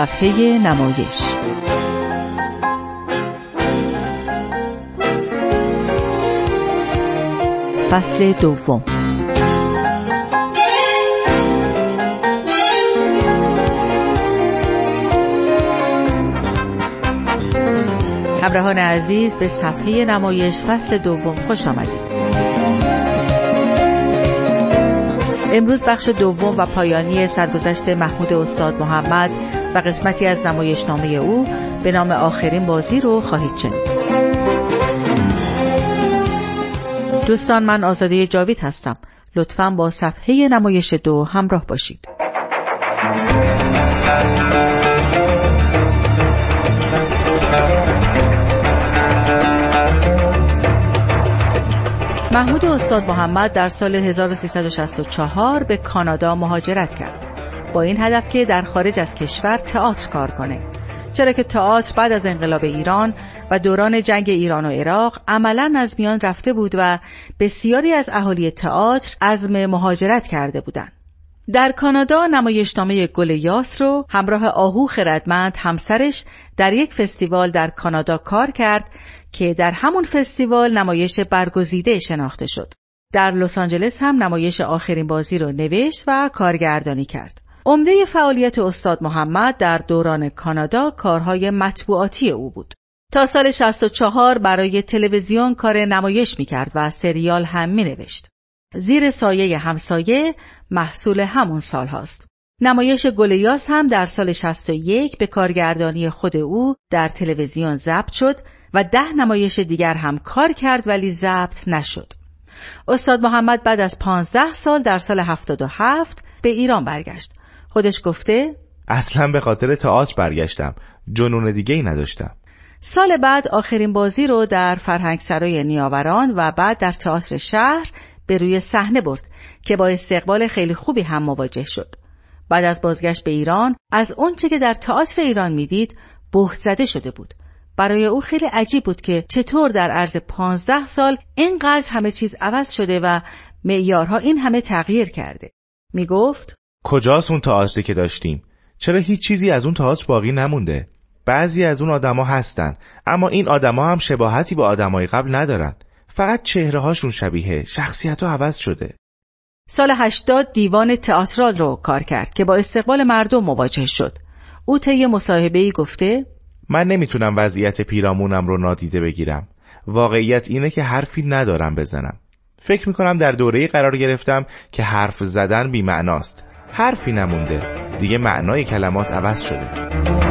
صفحه نمایش. فصل دوم. همراهان عزیز به صفحه نمایش فصل دوم خوش آمدید. امروز بخش دوم و پایانی سرگذشت محمود استاد محمد و قسمتی از نمایشنامه او به نام آخرین بازی رو خواهید شنید. دوستان من آزاده جاوید هستم. لطفا با صفحه نمایش دو همراه باشید. محمود استاد محمد در سال 1364 به کانادا مهاجرت کرد با این هدف که در خارج از کشور تئاتر کار کنه چرا که تئاتر بعد از انقلاب ایران و دوران جنگ ایران و عراق عملا از میان رفته بود و بسیاری از اهالی تئاتر عزم مهاجرت کرده بودند. در کانادا نمایشنامه گل یاس رو همراه آهو خردمند همسرش در یک فستیوال در کانادا کار کرد که در همون فستیوال نمایش برگزیده شناخته شد. در لس آنجلس هم نمایش آخرین بازی رو نوشت و کارگردانی کرد. عمده فعالیت استاد محمد در دوران کانادا کارهای مطبوعاتی او بود. تا سال 64 برای تلویزیون کار نمایش می کرد و سریال هم می نوشت. زیر سایه همسایه محصول همون سال هاست. نمایش گلیاس هم در سال 61 به کارگردانی خود او در تلویزیون ضبط شد و ده نمایش دیگر هم کار کرد ولی ضبط نشد. استاد محمد بعد از 15 سال در سال 77 به ایران برگشت. خودش گفته اصلا به خاطر تئاتر برگشتم. جنون دیگه ای نداشتم. سال بعد آخرین بازی رو در فرهنگ سرای نیاوران و بعد در تئاتر شهر به روی صحنه برد که با استقبال خیلی خوبی هم مواجه شد. بعد از بازگشت به ایران از اونچه که در تئاتر ایران می‌دید بهت زده شده بود. برای او خیلی عجیب بود که چطور در عرض پانزده سال اینقدر همه چیز عوض شده و معیارها این همه تغییر کرده. می گفت کجاست اون تئاتری که داشتیم؟ چرا هیچ چیزی از اون تئاتر باقی نمونده؟ بعضی از اون آدما هستن اما این آدما هم شباهتی با آدمای قبل ندارن. فقط چهره هاشون شبیه شخصیت ها عوض شده. سال 80 دیوان تئاترال رو کار کرد که با استقبال مردم مواجه شد. او طی مصاحبه گفته من نمی‌تونم وضعیت پیرامونم رو نادیده بگیرم. واقعیت اینه که حرفی ندارم بزنم. فکر می‌کنم در دوره قرار گرفتم که حرف زدن بی معناست حرفی نمونده. دیگه معنای کلمات عوض شده.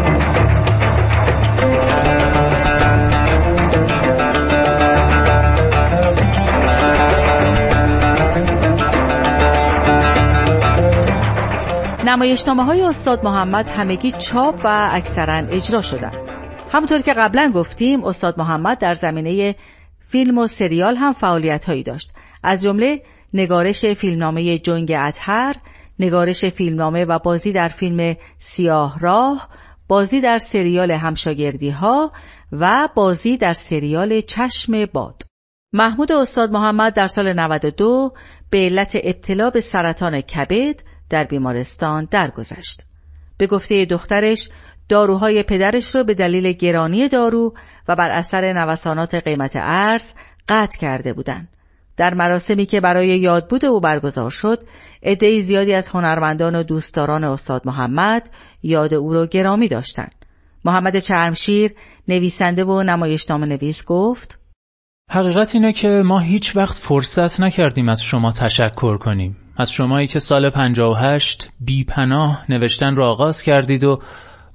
نمایشنامه های استاد محمد همگی چاپ و اکثرا اجرا شدن. همونطور که قبلا گفتیم استاد محمد در زمینه فیلم و سریال هم فعالیت هایی داشت. از جمله نگارش فیلمنامه جنگ اطهر نگارش فیلمنامه و بازی در فیلم سیاه راه بازی در سریال همشاگردی ها و بازی در سریال چشم باد. محمود استاد محمد در سال 92 به علت ابتلا به سرطان کبد در بیمارستان درگذشت. به گفته دخترش داروهای پدرش رو به دلیل گرانی دارو و بر اثر نوسانات قیمت ارز قطع کرده بودند. در مراسمی که برای یادبود او برگزار شد، عده زیادی از هنرمندان و دوستداران استاد محمد یاد او را گرامی داشتند. محمد چرمشیر نویسنده و نمایشنامه نویس گفت حقیقت اینه که ما هیچ وقت فرصت نکردیم از شما تشکر کنیم از شمایی که سال 58 بی پناه نوشتن را آغاز کردید و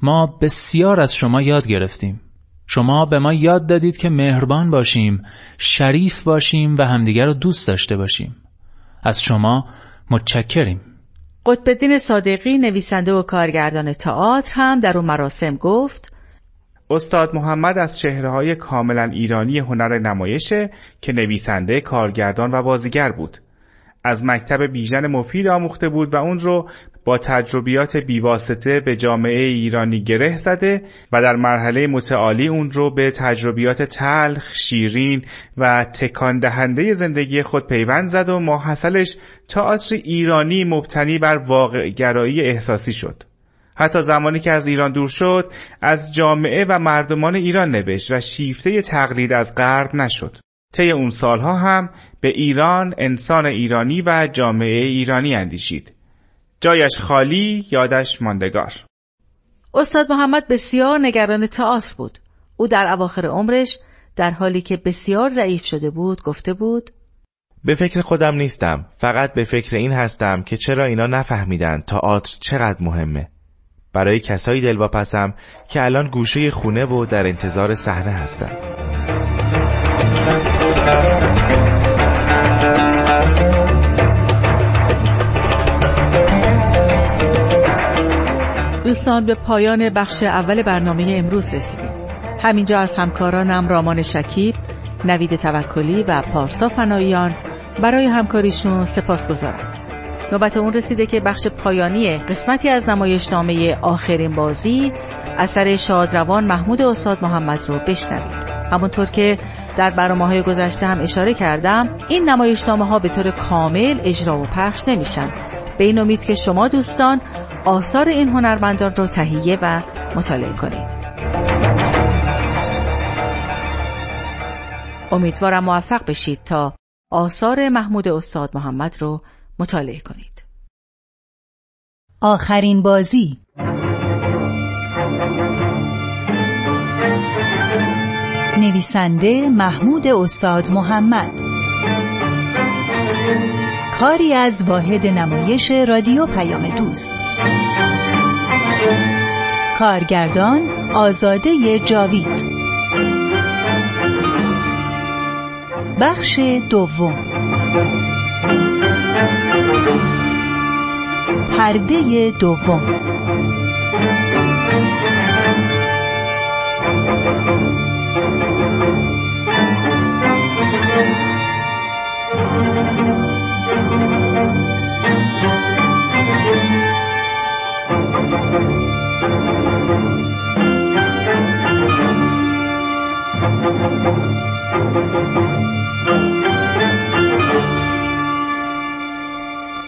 ما بسیار از شما یاد گرفتیم. شما به ما یاد دادید که مهربان باشیم شریف باشیم و همدیگر را دوست داشته باشیم. از شما متشکریم. قطبدین صادقی نویسنده و کارگردان تئاتر هم در اون مراسم گفت استاد محمد از چهره های کاملا ایرانی هنر نمایشه که نویسنده، کارگردان و بازیگر بود. از مکتب بیژن مفید آموخته بود و اون رو با تجربیات بیواسطه به جامعه ایرانی گره زده و در مرحله متعالی اون رو به تجربیات تلخ، شیرین و تکان دهنده زندگی خود پیوند زد و ماحصلش تئاتر ایرانی مبتنی بر واقع گرایی احساسی شد. حتی زمانی که از ایران دور شد از جامعه و مردمان ایران نوشت و شیفته تقلید از غرب نشد. طی اون سالها هم به ایران، انسان ایرانی و جامعه ایرانی اندیشید. جایش خالی، یادش ماندگار. استاد محمد بسیار نگران تئاتر بود. او در اواخر عمرش در حالی که بسیار ضعیف شده بود گفته بود به فکر خودم نیستم فقط به فکر این هستم که چرا اینا نفهمیدن تئاتر چقدر مهمه برای کسایی دلواپسم که الان گوشه خونه و در انتظار صحنه هستن دوستان به پایان بخش اول برنامه امروز رسیدیم همینجا از همکارانم رامان شکیب، نوید توکلی و پارسا فناییان برای همکاریشون سپاس گذارم. نوبت اون رسیده که بخش پایانی قسمتی از نمایشنامه آخرین بازی اثر شادروان محمود استاد محمد رو بشنوید. همونطور که در برنامه های گذشته هم اشاره کردم این نمایشنامه ها به طور کامل اجرا و پخش نمیشن. به این امید که شما دوستان آثار این هنرمندان رو تهیه و مطالعه کنید. امیدوارم موفق بشید تا آثار محمود استاد محمد رو مطالعه کنید. آخرین بازی نویسنده محمود استاد محمد. کاری از واحد نمایش رادیو پیام دوست. کارگردان آزاده جاوید. بخش دوم. پرده دوم.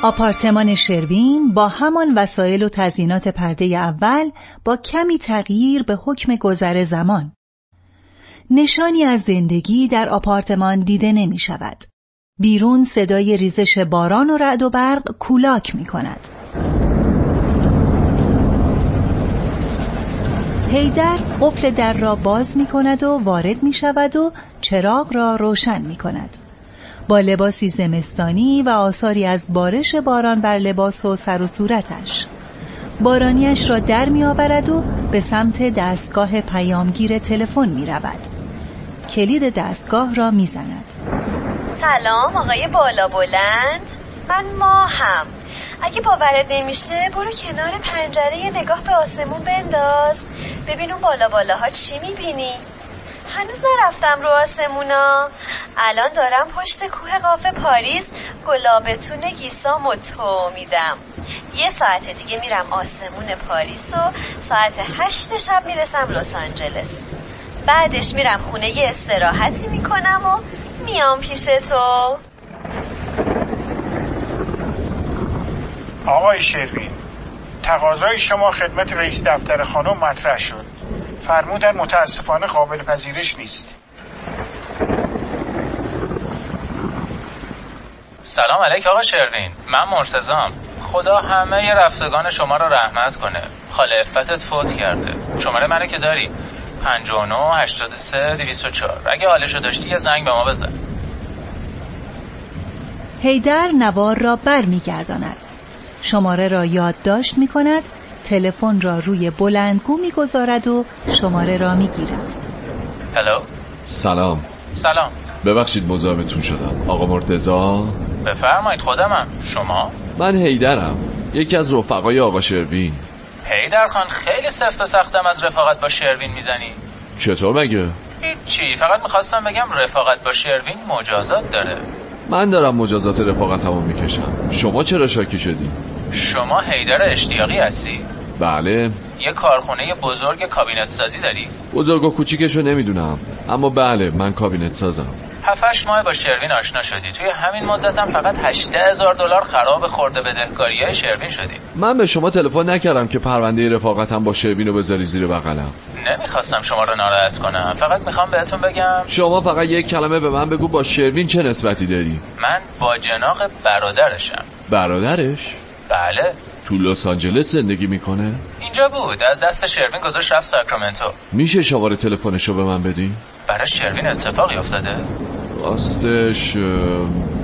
آپارتمان شروین با همان وسایل و تزیینات پرده اول با کمی تغییر به حکم گذر زمان. نشانی از زندگی در آپارتمان دیده نمی شود. بیرون صدای ریزش باران و رعد و برق کولاک می کند. هیدر قفل در را باز می کند و وارد می شود و چراغ را روشن می کند. با لباسی زمستانی و آثاری از بارش باران بر لباس و سر و صورتش. بارانیش را در می آورد و به سمت دستگاه پیامگیر تلفن می رود کلید دستگاه را می زند سلام آقای بالا بلند. من ماهم. اگه باورت نمیشه برو کنار پنجره نگاه به آسمون بنداز. ببین اون بالا بالاها چی می‌بینی. هنوز نرفتم رو آسمونا. الان دارم پشت کوه قاف پاریس گلابتون گیسام و تو میدم. یه ساعت دیگه میرم آسمون پاریس و ساعت هشت شب می‌رسم لس آنجلس. بعدش میرم خونه یه استراحتی می‌کنم و میام پیش تو. آقای شروین تقاضای شما خدمت رئیس دفتر خانم مطرح شد. فرمودن متاسفانه قابل پذیرش نیست. سلام علیک آقا شروین من مرتزام خدا همه رفتگان شما را رحمت کنه. خاله افتت فوت کرده. شماره منو که داری؟ 59 83 204 اگه حالشو داشتی یه زنگ به ما بزن. هیدر نوار را بر می گرداند. شماره را یادداشت می کند تلفن را روی بلندگو می‌گذارد و شماره را می‌گیرد. هلو سلام. سلام. ببخشید مزاحمتون شدم. آقا مرتزا بفرمایید خودمم. شما؟ من هیدرم یکی از رفقای آقا شروین. هیدر خان خیلی سفت و سختم از رفاقت با شروین می‌زنی. چطور مگه؟ هیچی فقط می‌خواستم بگم رفاقت با شروین مجازات داره. من دارم مجازات رفاقتمو می‌کشم. شما چرا شاکی شدی؟ شما هیدر اشتیاقی هستی. بله. یه کارخونه بزرگ کابینت سازی داری؟ بزرگ و کوچیکشو نمی‌دونم. اما بله من کابینت سازم. هفتش ماه با شروین آشنا شدی. توی همین مدت هم فقط 18 هزار دلار خراب خورده بدهکاری های شروین شدی. من به شما تلفن نکردم که پرونده رفاقتم با شروین رو بذاری زیر بغلم. نمی‌خواستم شما رو ناراحت کنم. فقط می‌خوام بهتون بگم شما فقط یک کلمه به من بگو با شروین چه نسبتی داری؟ من با جناق برادرشم. برادرش؟ بله. تو لس آنجلس زندگی می‌کنه؟ اینجا بود. از دست شروین گذاشت رفت ساکرامنتو. میشه شماره تلفنشو به من بدی؟ برای شروین اتفاقی افتاده. راستش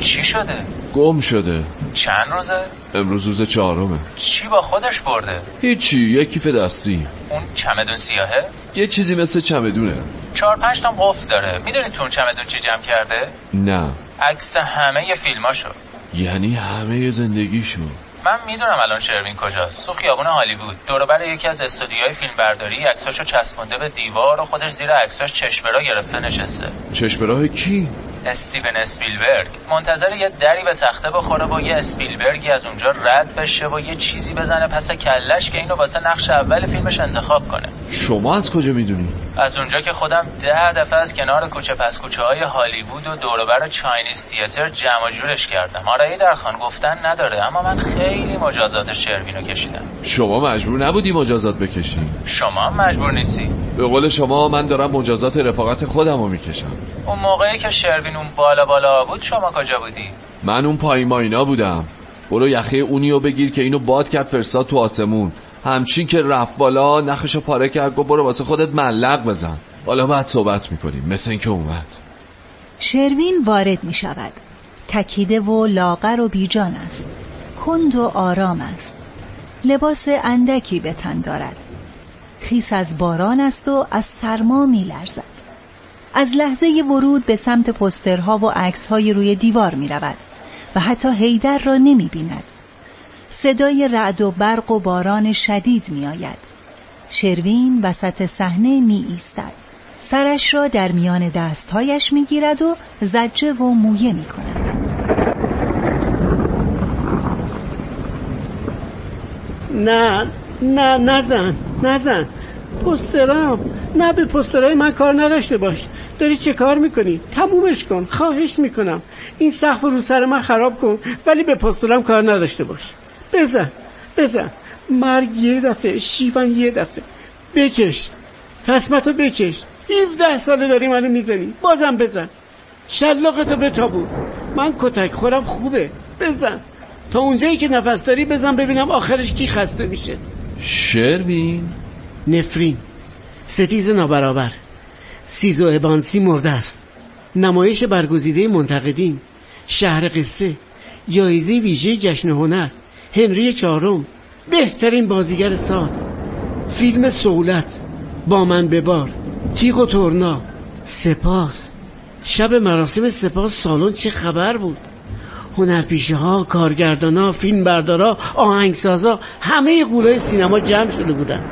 چی شده؟ گم شده. چند روزه؟ امروز روز چهارمه. چی با خودش برده؟ هیچی یه کیف دستی اون چمدون سیاهه؟ یه چیزی مثل چمدونه. چهار پنج تا قفل داره. می‌دونی تو اون چمدون چی جمع کرده؟ نه. عکس همه فیلماشو. یعنی همه زندگیشو. من می‌دونم الان شروین کجاست. تو خیابون هالیوود دور بر یکی از استودیوهای فیلم برداری عکساشو چسبونده به دیوار و خودش زیر عکساش چشمرا گرفته نشسته. چشم راه کی؟ استیون اسپیلبرگ. منتظر یه دری به تخته بخوره و یه اسپیلبرگی از اونجا رد بشه و یه چیزی بزنه پس کلش که اینو واسه نقش اول فیلمش انتخاب کنه. شما از کجا می‌دونی؟ از اونجا که خودم ده دفعه از کنار کوچه پس کوچه های هالیوود و دوروبر چاینیز تیاتر جمع جورش کردم. آره در خان گفتن نداره اما من خیلی مجازات شروین رو کشیدم. شما مجبور نبودی مجازات بکشی. شما مجبور نیستی. به قول شما من دارم مجازات رفاقت خودم رو می‌کشم. اون موقعی که شروین اون بالا بالا بود شما کجا بودی؟ من اون پایین ماینا بودم. برو یخه اونیو بگیر که اینو باد کرد فرستاد تو آسمون. همچین که رفت بالا نخشو پاره کرد گفت برو واسه خودت ملق بزن. حالا بعد صحبت می‌کنیم. مثل اینکه اومد. شروین وارد می شود تکیده و لاغر و بیجان است. کند و آرام است. لباس اندکی به تن دارد. خیس از باران است و از سرما می لرزد از لحظه ورود به سمت پسترها و عکسهای روی دیوار می رود و حتی هیدر را نمی بیند صدای رعد و برق و باران شدید می آید شروین وسط صحنه می ایستد سرش را در میان دستهایش می گیرد و زجه و مویه می کند نه نه نزن نزن. پسترام. نه به پسترهای من کار نداشته باش. داری چه کار می‌کنی؟ تمومش کن. خواهش می‌کنم. این سقف رو سر من خراب کن ولی به پسترام کار نداشته باش. بزن بزن. مرگ یه دفعه شیون یه دفعه. بکش. تصمتو بکش. 17 ساله داری منو می‌زنی. بازم بزن. شلاقتو بتابون من کتک خورم خوبه. بزن. تا اونجایی که نفس داری بزن ببینم آخرش کی خسته میشه. شروین؟ نفرین. ستیز نابرابر. سیزو ابانسی مرده است. نمایش برگزیده منتقدین. شهر قصه. جایزه ویژه جشن هنر. هنری چهارم. بهترین بازیگر سال. فیلم سولت با من ببار تیغ و تورنا سپاس. شب مراسم سپاس سالن چه خبر بود؟ هنرپیشه ها کارگردان ها فیلم بردارا آهنگسازا همه قولای سینما جمع شده بودن.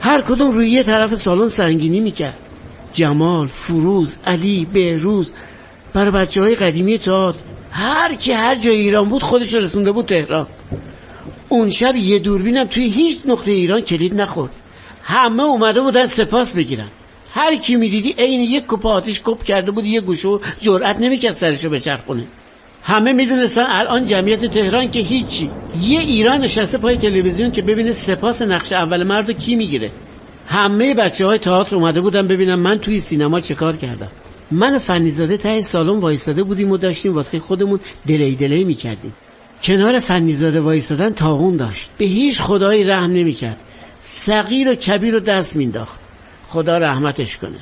هر کدوم روی یه طرف سالن سنگینی می‌کرد. جمال فروز علی بهروز برای بچه های قدیمی تئاتر. هر کی هر جای ایران بود خودش رسونده بود تهران. اون شب یه دوربینم توی هیچ نقطه ایران کلید نخورد. همه اومده بودن سپاس بگیرن. هر کی می‌دیدی عین یک کپ آتیش کپ کرده بود یه گوشو جرأت نمی‌کرد سرشو بچرخونه. همه می‌دونستن الان جمعیت تهران که هیچی. یه ایران نشسته پای تلویزیون که ببینه سپاس نقش اول مرد کی می‌گیره. همه بچه های تئاتر اومده بودن ببینم من توی سینما چه کار کردم. من فنیزاده ته سالن وایستاده بودیم و داشتیم واسه خودمون دلی دلی می‌کردیم. کنار فنیزاده وایستادن تاغون داشت. به هیچ خدایی رحم نمی‌کرد. صغیر و کبیر رو دست مینداخت خدا رحمتش کنه.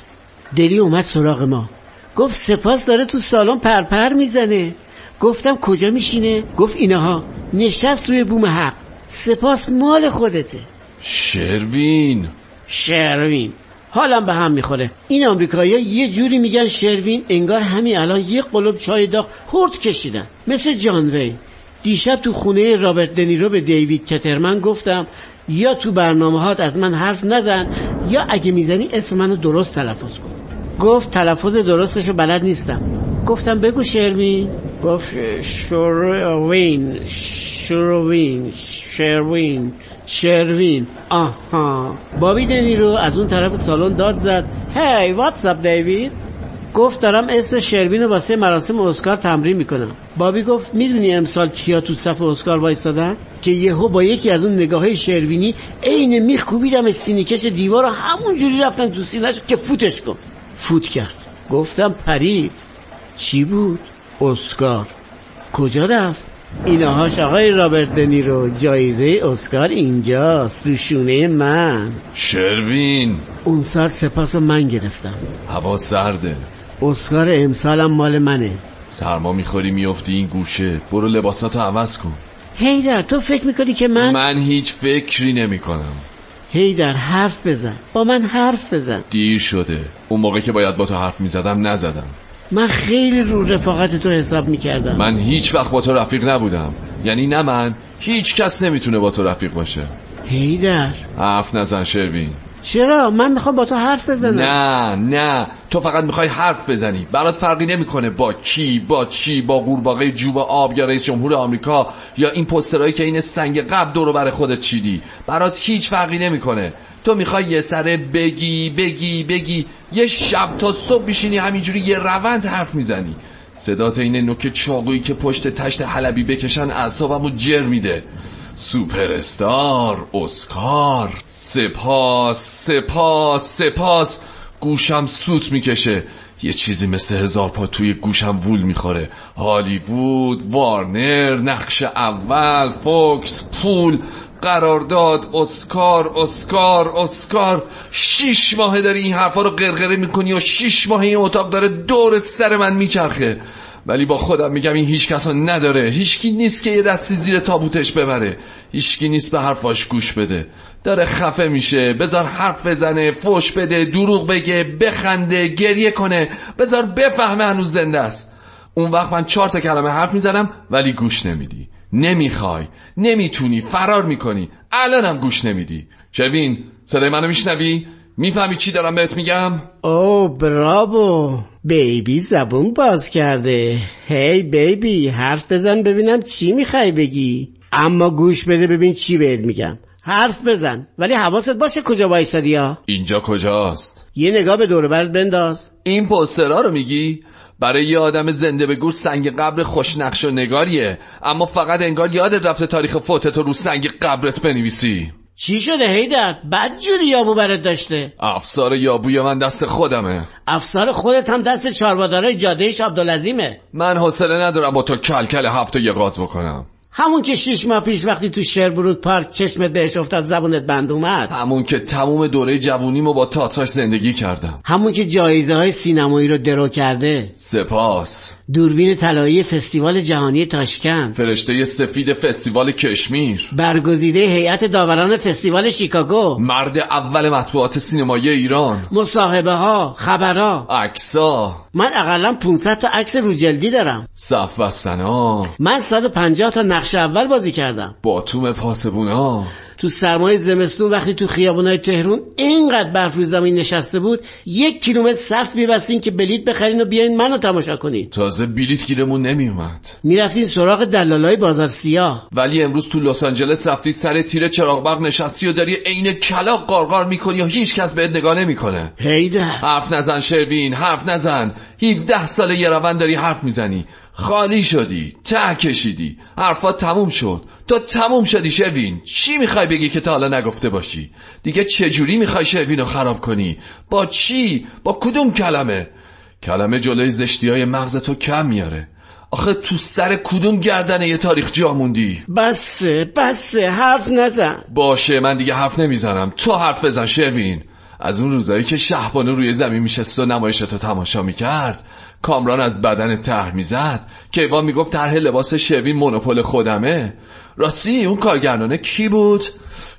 دلی اومد سراغ ما. گفت سپاس داره تو سالن پرپر می‌زنه. گفتم کجا میشینه؟ گفت اینها. نشست روی بوم حق. سپاس مال خودته. شروین. شروین. حالم به هم می‌خوره. این آمریکایی یه جوری میگن شروین انگار همین الان یه قلب چای داغ هرد کشیدن. مثل جان وی دیشب تو خونه رابرت دنیرو به دیوید کترمن گفتم یا تو برنامه هات از من حرف نزن یا اگه می‌زنی اسم منو درست تلفظ کن. گفت تلفظ درستشو بلد نیستم. گفتم بگو شروین. گفت شروین شروین شروین شروین آها بابی دنیرو از اون طرف سالن داد زد. هی واتس اپ دیوید گفت دارم اسم شروین رو واسه مراسم اسکار تمرین می‌کنم. بابی گفت می‌دونی امسال کیا تو صف اسکار وایستادن که یهو با یکی از اون نگاه های شروینی عین میخ کوبیدم سینه‌کش دیوار رو همون جوری رفتن تو سینهش که فوتش کن. فوت کرد. گفتم پرید. چی بود؟ اسکار. کجا رفت؟ اینهاش آقای رابرت دنیرو جایزه اسکار اینجاست رو شونه من. شروین. اون سال سپاس من گرفتم. هوا سرده. اسکار امسالم مال منه. سرما می‌خوری میفتی این گوشه. برو لباساتو عوض کن. هیدر تو فکر می‌کنی که من من هیچ فکری نمی‌کنم. هیدر حرف بزن. با من حرف بزن. دیر شده. اون موقع که باید با تو حرف می‌زدم نزدم. من خیلی رو رفاقت تو حساب می‌کردم. من هیچ وقت با تو رفیق نبودم. یعنی نه من هیچ کس نمی‌تونه با تو رفیق باشه. هیدر. حرف نزن شروین. چرا؟ من می‌خوام با تو حرف بزنم. نه نه. تو فقط می‌خوای حرف بزنی. برات فرقی نمی‌کنه با کی با چی با قورباغه جوب آب یا رئیس جمهور آمریکا یا این پسترهایی که این سنگ قبل دورو بر خودت چیدی. برات هیچ فرقی نمی‌کنه. تو می‌خوای یه سره بگی بگی بگی. یه شب تا صبح بیشینی همینجوری یه روند حرف می‌زنی. صدات این نوک چاقویی که پشت تشت حلبی بکشن اعصابمو جر میده. سوپر استار اسکار سپاس سپاس سپاس. گوشم سوت می‌کشه. یه چیزی مثل هزار پا توی گوشم وول می‌خوره. هالیوود وارنر نقش اول فوکس پول. قرارداد اسکار اسکار اسکار. شیش ماهه داری این حرفا رو قرقره می‌کنی و شیش ماه این اتاق داره دور سر من میچرخه. ولی با خودم میگم این هیچ کسا نداره. هیچکی نیست که یه دستی زیر تابوتش ببره. هیچکی نیست به حرفاش گوش بده. داره خفه میشه. بذار حرف بزنه فوش بده دروغ بگه بخنده گریه کنه. بذار بفهمه هنوز زنده است. اون وقت من چهار تا کلمه حرف می‌زنم ولی گوش نمیدی. نمی‌خوای نمی‌تونی فرار می‌کنی. الانم گوش نمیدی. شوین صدای منو میشنوی؟ می‌فهمی چی دارم بهت میگم؟ او براو بیبی زبون باز کرده. هی بیبی حرف بزن ببینم چی می‌خوای بگی. اما گوش بده ببین چی بهت میگم. حرف بزن. ولی حواست باشه کجا وایسادی ها؟ اینجا کجاست؟ یه نگاه به دور برت بنداز. این پوسترها رو میگی؟ برای یه آدم زنده به گور سنگ قبر خوشنقش و نگاریه. اما فقط انگار یادت رفته تاریخ فوتتو رو سنگ قبرت بنویسی. چی شده هیدر بد جوری یابو برات داشته. افسار یابوی من دست خودمه. افسار خودت هم دست چاربادارای جاده عبدالعظیمه. من حوصله ندارم با تو کلکل هفته یه غاز بکنم. همون که شیش ماه پیش وقتی تو شربرود پارک چشمت بهش افتاد زبونت بند اومد. همون که تموم دوره جوونیمو با تاتراش زندگی کردم. همون که جایزه های سینمایی رو درو کرده. سپاس. دوربین طلایی فستیوال جهانی تاشکند. فرشته سفید فستیوال کشمیر. برگزیده هیئت داوران فستیوال شیکاگو. مرد اول مطبوعات سینمایی ایران. مصاحبه ها خبرها. عکسا من اقلا 500 تا عکس رو جلدی دارم. صف بستنا من 150 تا نقش اول بازی کردم. باتوم پاسبونا تو سرمای زمستون وقتی تو خیابونای تهرون اینقدر برف روی زمین نشسته بود یک کیلومتر صف میبستین که بلیت بخرین و بیاین منو تماشا کنین. تازه بلیت گیرمون نمیومد می‌رفتین سراغ دلالای بازار سیاه. ولی امروز تو لس آنجلس رفتی سر تیر چراغ برق نشستی و داری عین کلاق قارقار می‌کنی و هیچ کس بهت نگاه نمی‌کنه. هیدر. حرف نزن شروین حرف نزن. 17 سال یه روند داری حرف می‌زنی. خالی شدی ته کشیدی حرفات تموم شد. تو تموم شدی شوین چی می‌خوای بگی که تا حالا نگفته باشی؟ دیگه چجوری می‌خوای شوین رو خراب کنی؟ با چی؟ با کدوم کلمه؟ کلمه جلوی زشتی های مغز تو کم میاره. آخه تو سر کدوم گردن یه تاریخ جا موندی؟ بسه بسه حرف نزن. باشه من دیگه حرف نمی‌زنم. تو حرف بزن شوین. از اون روزایی که شهبانو روی زمین میشست و نمایشتو تماشا می‌کرد کامران از بدن طرح می‌زد. کیوان می‌گفت طرح لباس شوین مونوپول خودمه. راستی اون کارگردانه کی بود؟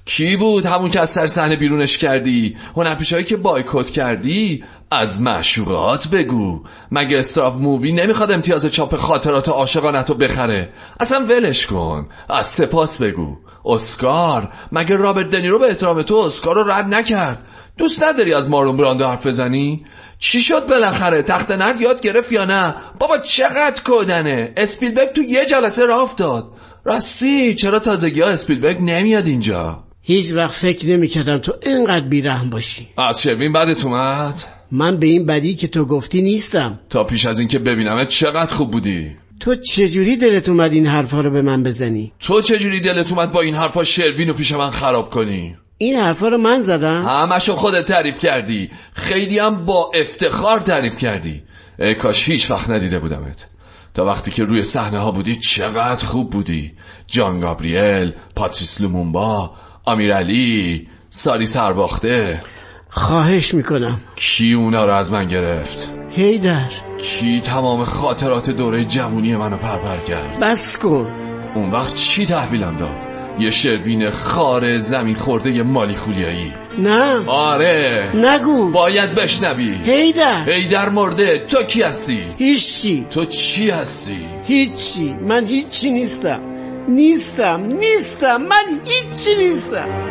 کی بود همون که از سر صحنه بیرونش کردی؟ هنرپیشهایی که بایکوت کردی؟ از معشوقات بگو. مگه استراف مووی نمی‌خواد امتیاز چاپ خاطرات عاشقانتو بخره؟ اصلا ولش کن. از سپاس بگو. اسکار. مگه رابرت دنیرو به احترام تو اسکار رو رد نکرد؟ دوست نداری از مارون براندو حرف بزنی؟ چی شد بالاخره؟ تخت نرد یاد گرفت یا نه؟ بابا چقدر کودنه. اسپیلبرگ تو یه جلسه راه افتاد. راستی چرا تازگی ها اسپیلبرگ نمیاد اینجا؟ هیچ وقت فکر نمی‌کردم تو اینقدر بیرحم باشی. از شوین بعدت اومد. من به این بدی که تو گفتی نیستم. تا پیش از اینکه ببینمت چقدر خوب بودی. تو چجوری دلت اومد این حرفا رو به من بزنی؟ تو چجوری دلت اومد با این حرفا شروین رو پیش من خراب کنی؟ این حرفا رو من زدم؟ همشو خودت تعریف کردی. خیلی هم با افتخار تعریف کردی. ای کاش هیچ وقت ندیده بودمت. تا وقتی که روی صحنه ها بودی چقدر خوب بودی. جان گابریل پاتریس لومونبا امیرعلی ساری سرباخته. خواهش می‌کنم. کی اونا رو از من گرفت؟ هیدر. کی تمام خاطرات دوره جوونی منو پرپر کرد؟ بس کن. اون وقت چی تحویلم داد؟ یه شروین خار زمین خورده یه مالی خولیایی. نه. آره. نگو. باید بشنوی. هیدر. هیدر مرده. تو کی هستی؟ هیچی. تو چی هستی؟ هیچی. من هیچی نیستم. نیستم. نیستم. من هیچی نیستم.